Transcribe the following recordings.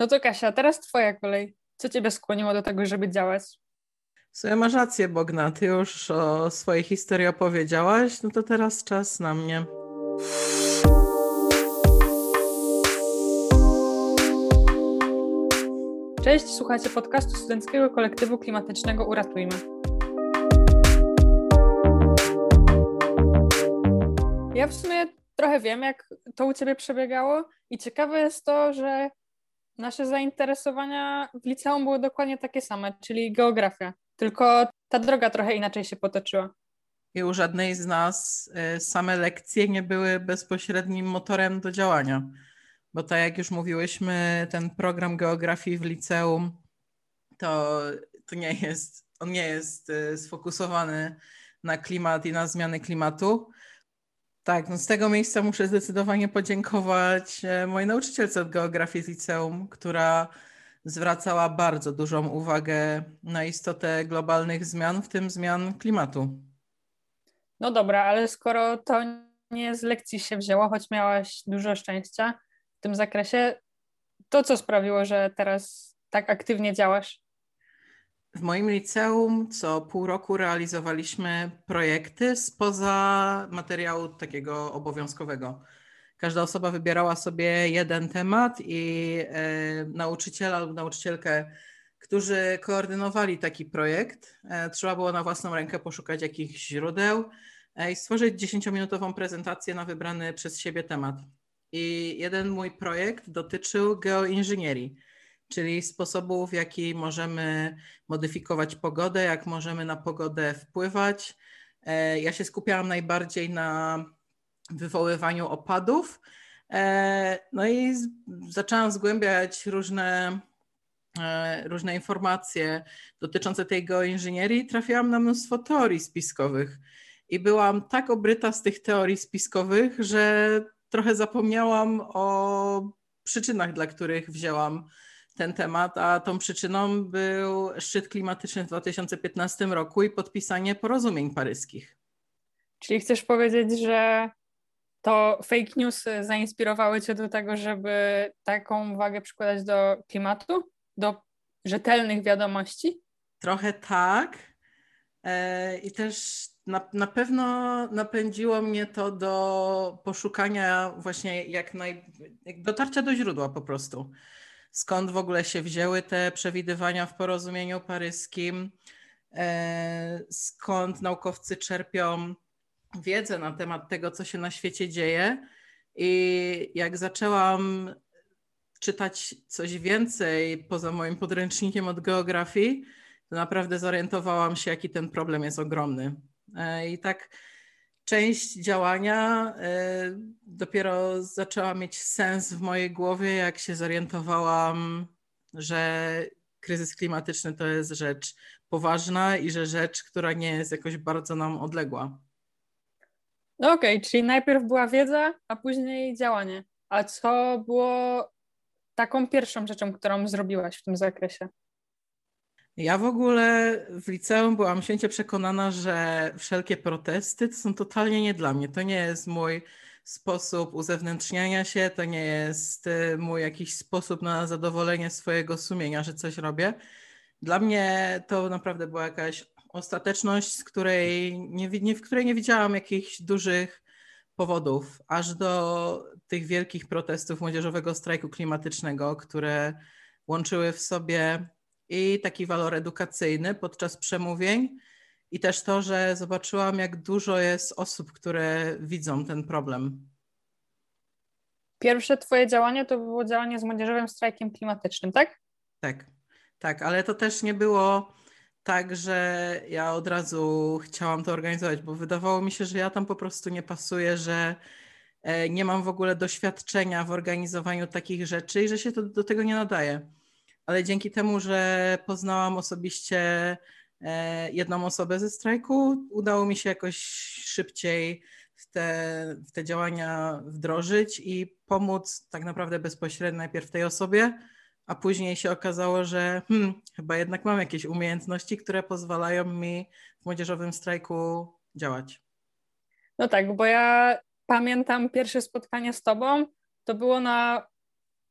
No to Kasia, teraz twoja kolej. Co ciebie skłoniło do tego, żeby działać? W sumie masz rację, Bogna. Ty już o swojej historii opowiedziałaś, no to teraz czas na mnie. Cześć, słuchajcie podcastu Studenckiego Kolektywu Klimatycznego Uratujmy. Ja w sumie trochę wiem, jak to u Ciebie przebiegało i ciekawe jest to, że nasze zainteresowania w liceum były dokładnie takie same, czyli geografia, tylko ta droga trochę inaczej się potoczyła. I u żadnej z nas y, same lekcje nie były bezpośrednim motorem do działania, bo tak jak już mówiłyśmy, ten program geografii w liceum to, to nie jest, on nie jest y, sfokusowany na klimat i na zmiany klimatu, tak, no z tego miejsca muszę zdecydowanie podziękować e, mojej nauczycielce od geografii z liceum, która zwracała bardzo dużą uwagę na istotę globalnych zmian, w tym zmian klimatu. No dobra, ale skoro to nie z lekcji się wzięło, choć miałaś dużo szczęścia w tym zakresie, to co sprawiło, że teraz tak aktywnie działasz? W moim liceum co pół roku realizowaliśmy projekty spoza materiału takiego obowiązkowego. Każda osoba wybierała sobie jeden temat i e, nauczyciela lub nauczycielkę, którzy koordynowali taki projekt, e, trzeba było na własną rękę poszukać jakichś źródeł e, i stworzyć 10-minutową prezentację na wybrany przez siebie temat. I jeden mój projekt dotyczył geoinżynierii czyli sposobów, w jaki możemy modyfikować pogodę, jak możemy na pogodę wpływać. E, ja się skupiałam najbardziej na wywoływaniu opadów. E, no i zaczęłam zgłębiać różne, e, różne informacje dotyczące tej geoinżynierii. Trafiłam na mnóstwo teorii spiskowych i byłam tak obryta z tych teorii spiskowych, że trochę zapomniałam o przyczynach, dla których wzięłam ten temat, a tą przyczyną był szczyt klimatyczny w 2015 roku i podpisanie porozumień paryskich. Czyli chcesz powiedzieć, że to fake news zainspirowały Cię do tego, żeby taką wagę przykładać do klimatu, do rzetelnych wiadomości? Trochę tak. E, I też na, na pewno napędziło mnie to do poszukania właśnie jak naj, dotarcia do źródła po prostu skąd w ogóle się wzięły te przewidywania w porozumieniu paryskim, e, skąd naukowcy czerpią wiedzę na temat tego, co się na świecie dzieje. I jak zaczęłam czytać coś więcej poza moim podręcznikiem od geografii, to naprawdę zorientowałam się, jaki ten problem jest ogromny. E, I tak część działania y, dopiero zaczęła mieć sens w mojej głowie, jak się zorientowałam, że kryzys klimatyczny to jest rzecz poważna i że rzecz, która nie jest jakoś bardzo nam odległa. No okej, okay, czyli najpierw była wiedza, a później działanie. A co było taką pierwszą rzeczą, którą zrobiłaś w tym zakresie? Ja w ogóle w liceum byłam święcie przekonana, że wszelkie protesty to są totalnie nie dla mnie. To nie jest mój sposób uzewnętrzniania się, to nie jest y, mój jakiś sposób na zadowolenie swojego sumienia, że coś robię. Dla mnie to naprawdę była jakaś ostateczność, z której nie, nie, w której nie widziałam jakichś dużych powodów, aż do tych wielkich protestów młodzieżowego strajku klimatycznego, które łączyły w sobie i taki walor edukacyjny podczas przemówień. I też to, że zobaczyłam, jak dużo jest osób, które widzą ten problem. Pierwsze Twoje działanie to było działanie z młodzieżowym strajkiem klimatycznym, tak? Tak, tak, ale to też nie było tak, że ja od razu chciałam to organizować, bo wydawało mi się, że ja tam po prostu nie pasuję, że e, nie mam w ogóle doświadczenia w organizowaniu takich rzeczy i że się to do tego nie nadaje ale dzięki temu, że poznałam osobiście e, jedną osobę ze strajku, udało mi się jakoś szybciej w te, w te działania wdrożyć i pomóc tak naprawdę bezpośrednio najpierw tej osobie, a później się okazało, że hmm, chyba jednak mam jakieś umiejętności, które pozwalają mi w młodzieżowym strajku działać. No tak, bo ja pamiętam pierwsze spotkanie z tobą, to było na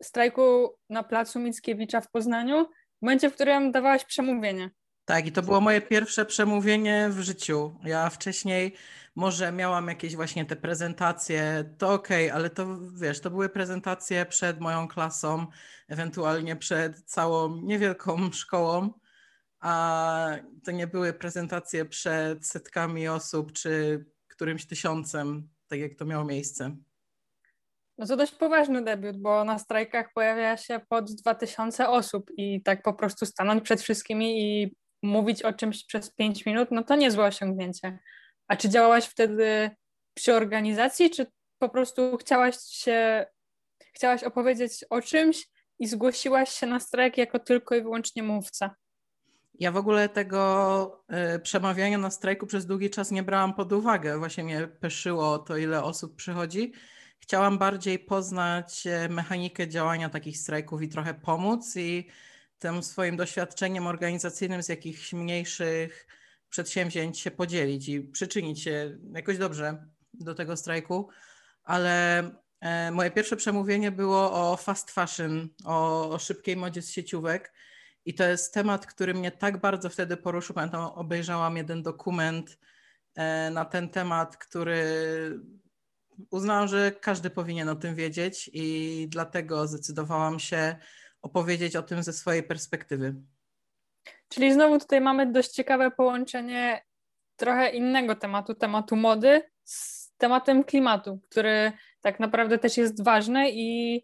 strajku na placu Mickiewicza w Poznaniu, w momencie, w którym dawałaś przemówienie. Tak, i to było moje pierwsze przemówienie w życiu. Ja wcześniej może miałam jakieś właśnie te prezentacje, to okej, okay, ale to wiesz, to były prezentacje przed moją klasą, ewentualnie przed całą niewielką szkołą, a to nie były prezentacje przed setkami osób czy którymś tysiącem, tak jak to miało miejsce. No to dość poważny debiut, bo na strajkach pojawia się pod 2000 osób i tak po prostu stanąć przed wszystkimi i mówić o czymś przez 5 minut, no to niezłe osiągnięcie. A czy działałaś wtedy przy organizacji, czy po prostu chciałaś się, chciałaś opowiedzieć o czymś i zgłosiłaś się na strajk jako tylko i wyłącznie mówca? Ja w ogóle tego y, przemawiania na strajku przez długi czas nie brałam pod uwagę. Właśnie mnie peszyło to, ile osób przychodzi. Chciałam bardziej poznać e, mechanikę działania takich strajków i trochę pomóc i tym swoim doświadczeniem organizacyjnym z jakichś mniejszych przedsięwzięć się podzielić i przyczynić się jakoś dobrze do tego strajku. Ale e, moje pierwsze przemówienie było o fast fashion, o, o szybkiej modzie z sieciówek. I to jest temat, który mnie tak bardzo wtedy poruszył. Pamiętam, obejrzałam jeden dokument e, na ten temat, który uznałam, że każdy powinien o tym wiedzieć i dlatego zdecydowałam się opowiedzieć o tym ze swojej perspektywy. Czyli znowu tutaj mamy dość ciekawe połączenie trochę innego tematu, tematu mody z tematem klimatu, który tak naprawdę też jest ważny i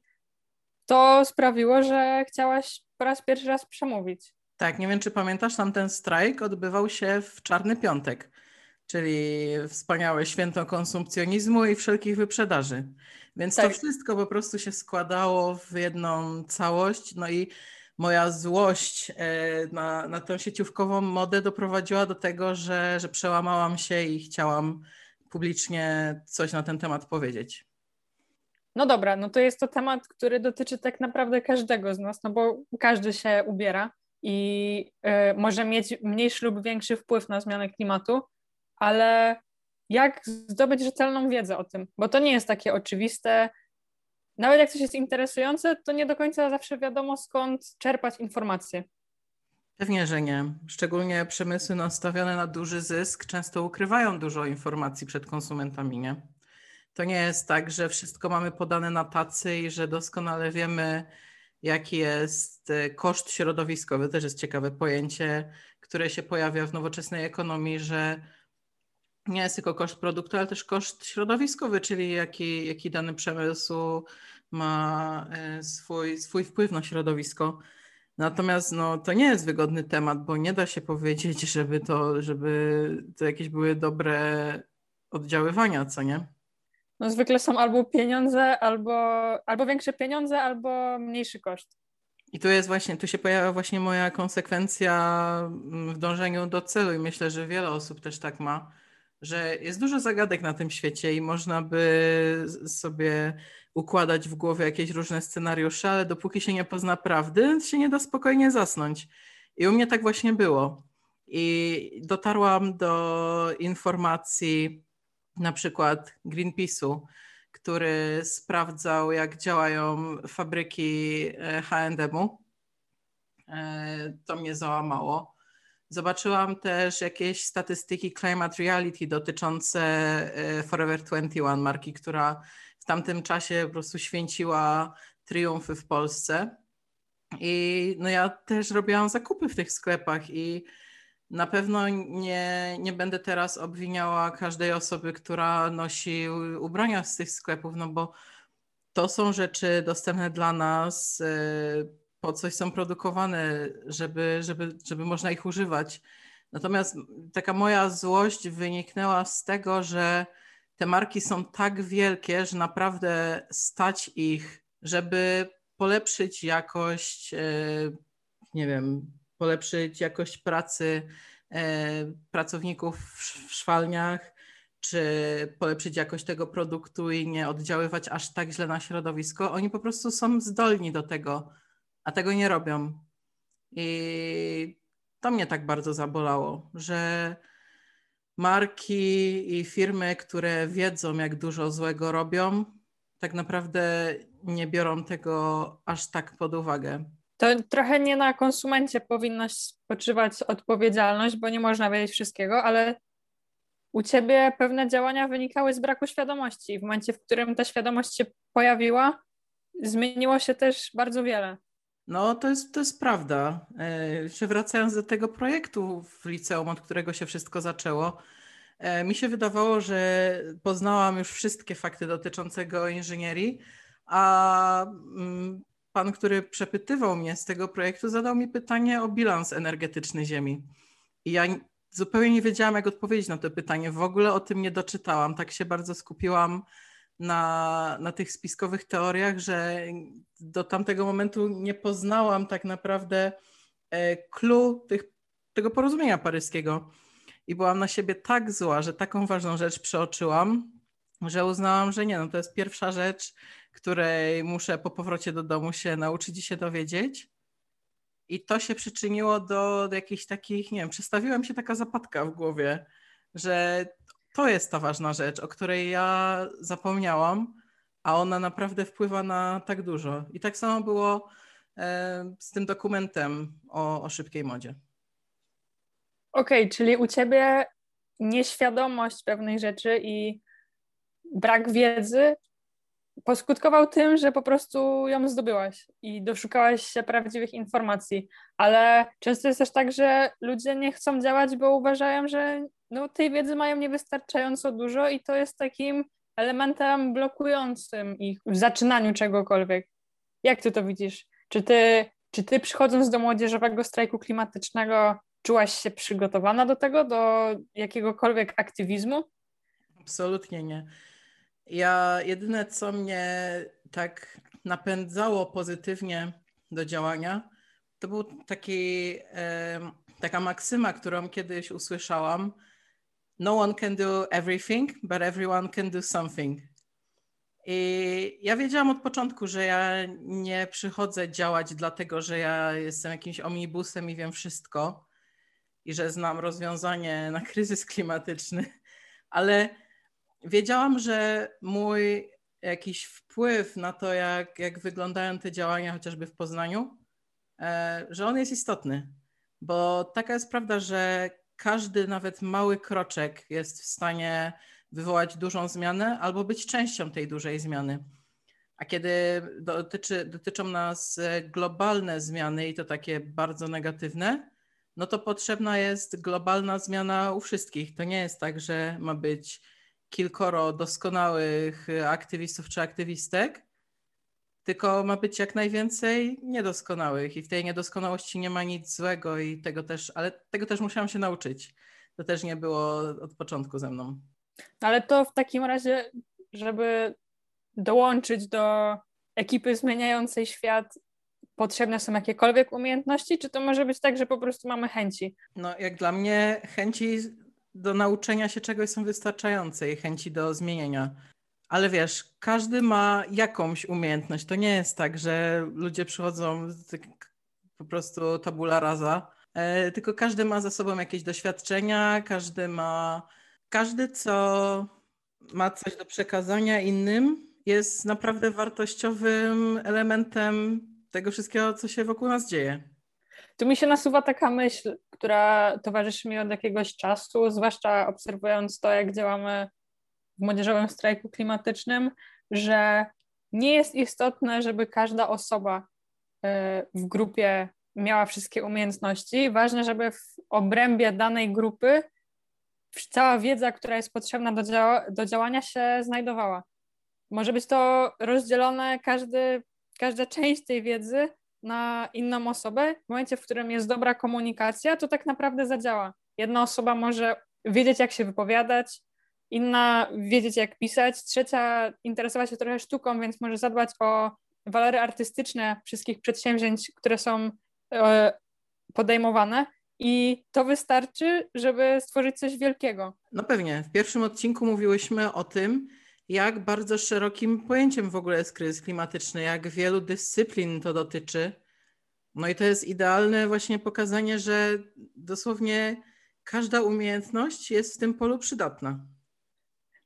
to sprawiło, że chciałaś po raz pierwszy raz przemówić. Tak, nie wiem czy pamiętasz, tam ten strajk odbywał się w Czarny Piątek, czyli wspaniałe święto konsumpcjonizmu i wszelkich wyprzedaży. Więc tak. to wszystko po prostu się składało w jedną całość. No i moja złość e, na, na tę sieciówkową modę doprowadziła do tego, że, że przełamałam się i chciałam publicznie coś na ten temat powiedzieć. No dobra, no to jest to temat, który dotyczy tak naprawdę każdego z nas, no bo każdy się ubiera i y, może mieć mniejszy lub większy wpływ na zmianę klimatu, ale jak zdobyć rzetelną wiedzę o tym? Bo to nie jest takie oczywiste. Nawet jak coś jest interesujące, to nie do końca zawsze wiadomo skąd czerpać informacje. Pewnie, że nie. Szczególnie przemysły nastawione na duży zysk często ukrywają dużo informacji przed konsumentami, nie? To nie jest tak, że wszystko mamy podane na tacy i że doskonale wiemy, jaki jest e, koszt środowiskowy. Też jest ciekawe pojęcie, które się pojawia w nowoczesnej ekonomii, że nie jest tylko koszt produktu, ale też koszt środowiskowy, czyli jaki, jaki dany przemysł ma e, swój, swój wpływ na środowisko. Natomiast no, to nie jest wygodny temat, bo nie da się powiedzieć, żeby to, żeby to jakieś były dobre oddziaływania, co nie? No zwykle są albo pieniądze, albo, albo większe pieniądze, albo mniejszy koszt. I tu jest właśnie, tu się pojawia właśnie moja konsekwencja w dążeniu do celu i myślę, że wiele osób też tak ma, że jest dużo zagadek na tym świecie i można by sobie układać w głowie jakieś różne scenariusze, ale dopóki się nie pozna prawdy, się nie da spokojnie zasnąć. I u mnie tak właśnie było. I dotarłam do informacji na przykład Greenpeace'u, który sprawdzał, jak działają fabryki e, H&M-u. To mnie załamało Zobaczyłam też jakieś statystyki Climate Reality dotyczące e, Forever 21, marki, która w tamtym czasie po prostu święciła triumfy w Polsce. I no ja też robiłam zakupy w tych sklepach i na pewno nie, nie będę teraz obwiniała każdej osoby, która nosi ubrania z tych sklepów, no bo to są rzeczy dostępne dla nas e, po coś są produkowane, żeby, żeby, żeby można ich używać. Natomiast taka moja złość wyniknęła z tego, że te marki są tak wielkie, że naprawdę stać ich, żeby polepszyć jakość, e, nie wiem, polepszyć jakość pracy e, pracowników w szwalniach, czy polepszyć jakość tego produktu i nie oddziaływać aż tak źle na środowisko. Oni po prostu są zdolni do tego a tego nie robią. I to mnie tak bardzo zabolało, że marki i firmy, które wiedzą, jak dużo złego robią, tak naprawdę nie biorą tego aż tak pod uwagę. To trochę nie na konsumencie powinna spoczywać odpowiedzialność, bo nie można wiedzieć wszystkiego, ale u ciebie pewne działania wynikały z braku świadomości. W momencie, w którym ta świadomość się pojawiła, zmieniło się też bardzo wiele. No, to jest, to jest prawda. Jeszcze wracając do tego projektu w liceum, od którego się wszystko zaczęło, e, mi się wydawało, że poznałam już wszystkie fakty dotyczące geoinżynierii, a mm, pan, który przepytywał mnie z tego projektu, zadał mi pytanie o bilans energetyczny Ziemi. I ja zupełnie nie wiedziałam, jak odpowiedzieć na to pytanie. W ogóle o tym nie doczytałam. Tak się bardzo skupiłam na, na tych spiskowych teoriach, że do tamtego momentu nie poznałam tak naprawdę e, clue tych, tego porozumienia paryskiego. I byłam na siebie tak zła, że taką ważną rzecz przeoczyłam, że uznałam, że nie, no to jest pierwsza rzecz, której muszę po powrocie do domu się nauczyć i się dowiedzieć. I to się przyczyniło do, do jakichś takich, nie wiem, przestawiła mi się taka zapadka w głowie, że to jest ta ważna rzecz, o której ja zapomniałam, a ona naprawdę wpływa na tak dużo. I tak samo było e, z tym dokumentem o, o szybkiej modzie. Okej, okay, czyli u ciebie nieświadomość pewnych rzeczy i brak wiedzy poskutkował tym, że po prostu ją zdobyłaś i doszukałaś się prawdziwych informacji. Ale często jest też tak, że ludzie nie chcą działać, bo uważają, że no, tej wiedzy mają niewystarczająco dużo i to jest takim elementem blokującym ich w zaczynaniu czegokolwiek. Jak ty to widzisz? Czy ty, czy ty przychodząc do młodzieżowego strajku klimatycznego czułaś się przygotowana do tego, do jakiegokolwiek aktywizmu? Absolutnie nie. Ja jedyne, co mnie tak napędzało pozytywnie do działania, to był taki, taka maksyma, którą kiedyś usłyszałam. No one can do everything, but everyone can do something. I ja wiedziałam od początku, że ja nie przychodzę działać dlatego, że ja jestem jakimś omnibusem i wiem wszystko i że znam rozwiązanie na kryzys klimatyczny, ale wiedziałam, że mój jakiś wpływ na to, jak, jak wyglądają te działania, chociażby w Poznaniu, e, że on jest istotny. Bo taka jest prawda, że każdy, nawet mały kroczek jest w stanie wywołać dużą zmianę albo być częścią tej dużej zmiany. A kiedy dotyczy, dotyczą nas globalne zmiany i to takie bardzo negatywne, no to potrzebna jest globalna zmiana u wszystkich. To nie jest tak, że ma być kilkoro doskonałych aktywistów czy aktywistek, tylko ma być jak najwięcej niedoskonałych i w tej niedoskonałości nie ma nic złego i tego też, ale tego też musiałam się nauczyć. To też nie było od początku ze mną. Ale to w takim razie, żeby dołączyć do ekipy zmieniającej świat, potrzebne są jakiekolwiek umiejętności, czy to może być tak, że po prostu mamy chęci? No, jak dla mnie chęci do nauczenia się czegoś są wystarczające i chęci do zmienienia. Ale wiesz, każdy ma jakąś umiejętność. To nie jest tak, że ludzie przychodzą po prostu tabula rasa, e, tylko każdy ma za sobą jakieś doświadczenia, każdy ma, każdy co ma coś do przekazania innym, jest naprawdę wartościowym elementem tego wszystkiego, co się wokół nas dzieje. Tu mi się nasuwa taka myśl, która towarzyszy mi od jakiegoś czasu, zwłaszcza obserwując to, jak działamy w młodzieżowym strajku klimatycznym, że nie jest istotne, żeby każda osoba e, w grupie miała wszystkie umiejętności. Ważne, żeby w obrębie danej grupy cała wiedza, która jest potrzebna do, dzia do działania, się znajdowała. Może być to rozdzielone, każdy, każda część tej wiedzy na inną osobę. W momencie, w którym jest dobra komunikacja, to tak naprawdę zadziała. Jedna osoba może wiedzieć, jak się wypowiadać, inna wiedzieć, jak pisać, trzecia interesować się trochę sztuką, więc może zadbać o walory artystyczne wszystkich przedsięwzięć, które są e, podejmowane. I to wystarczy, żeby stworzyć coś wielkiego. No pewnie. W pierwszym odcinku mówiłyśmy o tym, jak bardzo szerokim pojęciem w ogóle jest kryzys klimatyczny, jak wielu dyscyplin to dotyczy. No i to jest idealne właśnie pokazanie, że dosłownie każda umiejętność jest w tym polu przydatna.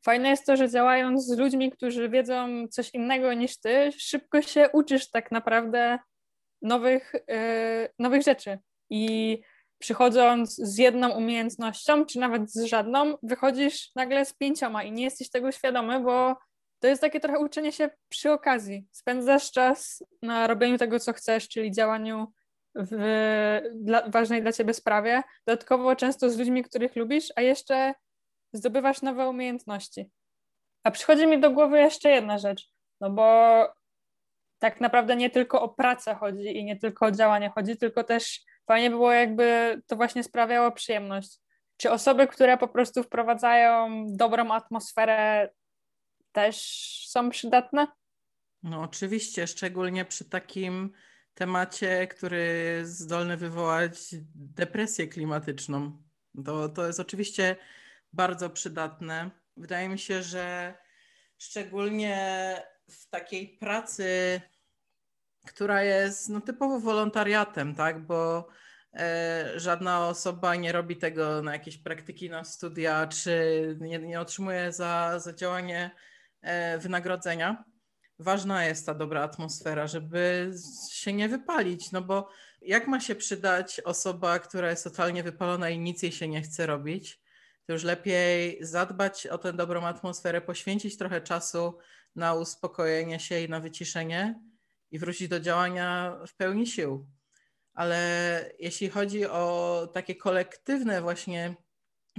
fajne jest to, że działając z ludźmi, którzy wiedzą coś innego niż ty, szybko się uczysz tak naprawdę nowych, yy, nowych rzeczy. I przychodząc z jedną umiejętnością, czy nawet z żadną, wychodzisz nagle z pięcioma i nie jesteś tego świadomy, bo to jest takie trochę uczenie się przy okazji. Spędzasz czas na robieniu tego, co chcesz, czyli działaniu w dla, ważnej dla ciebie sprawie, dodatkowo często z ludźmi, których lubisz, a jeszcze zdobywasz nowe umiejętności. A przychodzi mi do głowy jeszcze jedna rzecz, no bo tak naprawdę nie tylko o pracę chodzi i nie tylko o działanie chodzi, tylko też fajnie było jakby to właśnie sprawiało przyjemność. Czy osoby, które po prostu wprowadzają dobrą atmosferę też są przydatne? No oczywiście, szczególnie przy takim temacie, który zdolny wywołać depresję klimatyczną. To, to jest oczywiście bardzo przydatne. Wydaje mi się, że szczególnie w takiej pracy, która jest no, typowo wolontariatem, tak? bo e, żadna osoba nie robi tego na jakieś praktyki na studia, czy nie, nie otrzymuje za, za działanie e, wynagrodzenia ważna jest ta dobra atmosfera, żeby się nie wypalić, no bo jak ma się przydać osoba, która jest totalnie wypalona i nic jej się nie chce robić, to już lepiej zadbać o tę dobrą atmosferę, poświęcić trochę czasu na uspokojenie się i na wyciszenie i wrócić do działania w pełni sił. Ale jeśli chodzi o takie kolektywne właśnie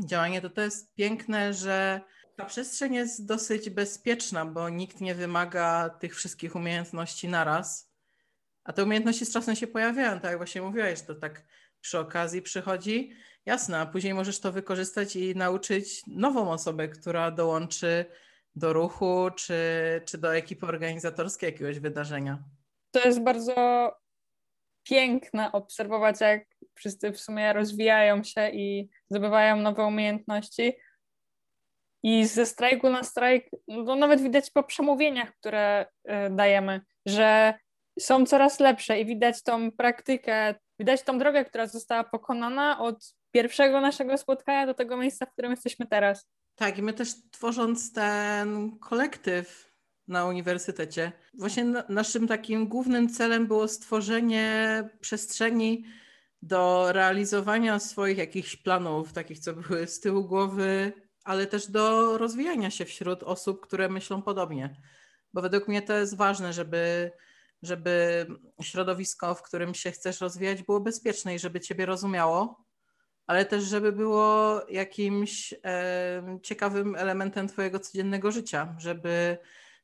działanie, to to jest piękne, że ta przestrzeń jest dosyć bezpieczna, bo nikt nie wymaga tych wszystkich umiejętności naraz. A te umiejętności z czasem się pojawiają, tak jak właśnie mówiłeś, to tak przy okazji przychodzi. Jasne, a później możesz to wykorzystać i nauczyć nową osobę, która dołączy do ruchu czy, czy do ekipy organizatorskiej jakiegoś wydarzenia. To jest bardzo piękne obserwować, jak wszyscy w sumie rozwijają się i zdobywają nowe umiejętności, i ze strajku na strajk, no nawet widać po przemówieniach, które y, dajemy, że są coraz lepsze i widać tą praktykę, widać tą drogę, która została pokonana od pierwszego naszego spotkania do tego miejsca, w którym jesteśmy teraz. Tak, i my też tworząc ten kolektyw na uniwersytecie, właśnie naszym takim głównym celem było stworzenie przestrzeni do realizowania swoich jakichś planów, takich, co były z tyłu głowy ale też do rozwijania się wśród osób, które myślą podobnie. Bo według mnie to jest ważne, żeby, żeby środowisko, w którym się chcesz rozwijać, było bezpieczne i żeby Ciebie rozumiało, ale też, żeby było jakimś e, ciekawym elementem Twojego codziennego życia, żeby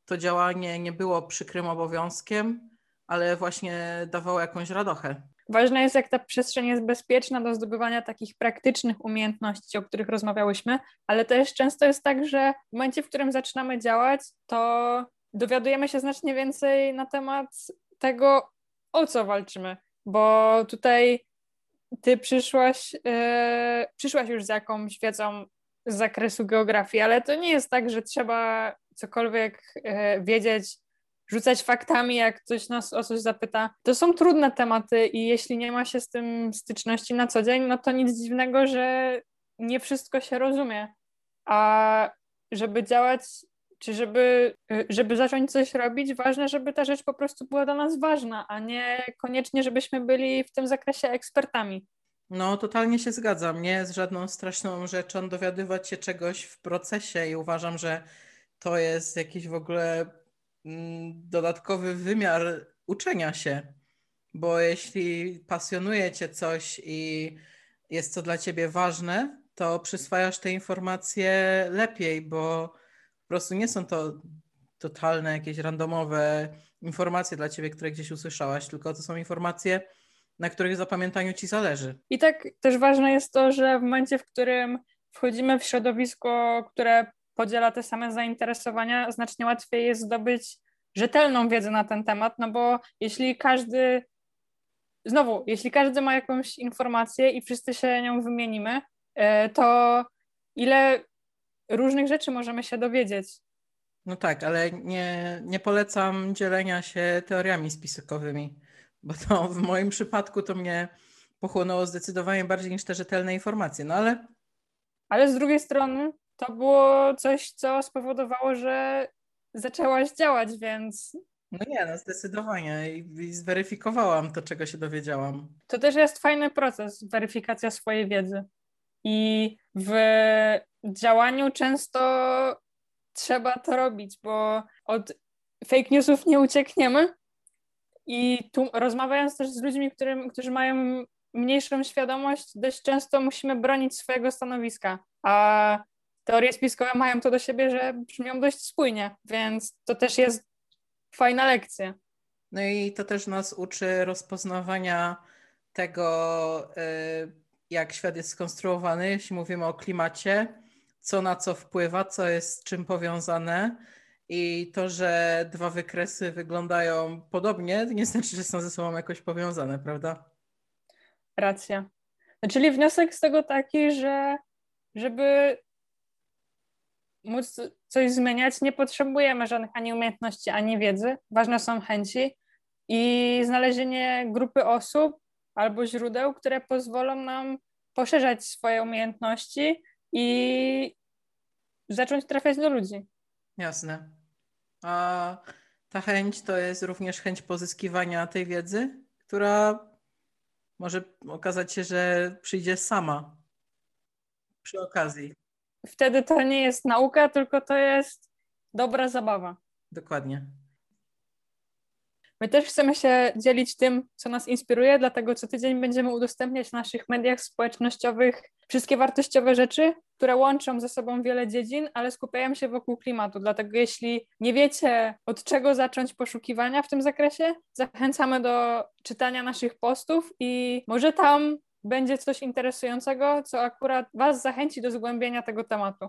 to działanie nie było przykrym obowiązkiem, ale właśnie dawało jakąś radochę. Ważne jest, jak ta przestrzeń jest bezpieczna do zdobywania takich praktycznych umiejętności, o których rozmawiałyśmy, ale też często jest tak, że w momencie, w którym zaczynamy działać, to dowiadujemy się znacznie więcej na temat tego, o co walczymy, bo tutaj ty przyszłaś, yy, przyszłaś już z jakąś wiedzą z zakresu geografii, ale to nie jest tak, że trzeba cokolwiek yy, wiedzieć rzucać faktami, jak ktoś nas o coś zapyta. To są trudne tematy i jeśli nie ma się z tym styczności na co dzień, no to nic dziwnego, że nie wszystko się rozumie. A żeby działać, czy żeby, żeby zacząć coś robić, ważne, żeby ta rzecz po prostu była dla nas ważna, a nie koniecznie, żebyśmy byli w tym zakresie ekspertami. No, totalnie się zgadzam. Nie jest żadną straszną rzeczą dowiadywać się czegoś w procesie i uważam, że to jest jakiś w ogóle Mm, dodatkowy wymiar uczenia się, bo jeśli pasjonuje cię coś i jest to dla ciebie ważne, to przyswajasz te informacje lepiej, bo po prostu nie są to totalne, jakieś randomowe informacje dla ciebie, które gdzieś usłyszałaś, tylko to są informacje, na których zapamiętaniu ci zależy. I tak też ważne jest to, że w momencie, w którym wchodzimy w środowisko, które podziela te same zainteresowania, znacznie łatwiej jest zdobyć rzetelną wiedzę na ten temat, no bo jeśli każdy, znowu, jeśli każdy ma jakąś informację i wszyscy się nią wymienimy, e, to ile różnych rzeczy możemy się dowiedzieć. No tak, ale nie, nie polecam dzielenia się teoriami spiskowymi, bo to w moim przypadku to mnie pochłonęło zdecydowanie bardziej niż te rzetelne informacje, no ale... Ale z drugiej strony to było coś, co spowodowało, że zaczęłaś działać, więc. No nie, no zdecydowanie. I, zweryfikowałam to, czego się dowiedziałam. To też jest fajny proces, weryfikacja swojej wiedzy. I w działaniu często trzeba to robić, bo od fake newsów nie uciekniemy. I tu rozmawiając też z ludźmi, którym, którzy mają mniejszą świadomość, dość często musimy bronić swojego stanowiska. A teorie spiskowe mają to do siebie, że brzmią dość spójnie, więc to też jest fajna lekcja. No i to też nas uczy rozpoznawania tego, y, jak świat jest skonstruowany, jeśli mówimy o klimacie, co na co wpływa, co jest z czym powiązane. I to, że dwa wykresy wyglądają podobnie, nie znaczy, że są ze sobą jakoś powiązane, prawda? Racja. Czyli wniosek z tego taki, że żeby móc coś zmieniać, nie potrzebujemy żadnych ani umiejętności, ani wiedzy. Ważne są chęci i znalezienie grupy osób albo źródeł, które pozwolą nam poszerzać swoje umiejętności i zacząć trafiać do ludzi. Jasne. A ta chęć to jest również chęć pozyskiwania tej wiedzy, która może okazać się, że przyjdzie sama przy okazji. Wtedy to nie jest nauka, tylko to jest dobra zabawa. Dokładnie. My też chcemy się dzielić tym, co nas inspiruje, dlatego co tydzień będziemy udostępniać w naszych mediach społecznościowych wszystkie wartościowe rzeczy, które łączą ze sobą wiele dziedzin, ale skupiają się wokół klimatu. Dlatego jeśli nie wiecie, od czego zacząć poszukiwania w tym zakresie, zachęcamy do czytania naszych postów i może tam będzie coś interesującego, co akurat Was zachęci do zgłębienia tego tematu.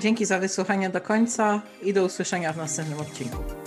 Dzięki za wysłuchanie do końca i do usłyszenia w następnym odcinku.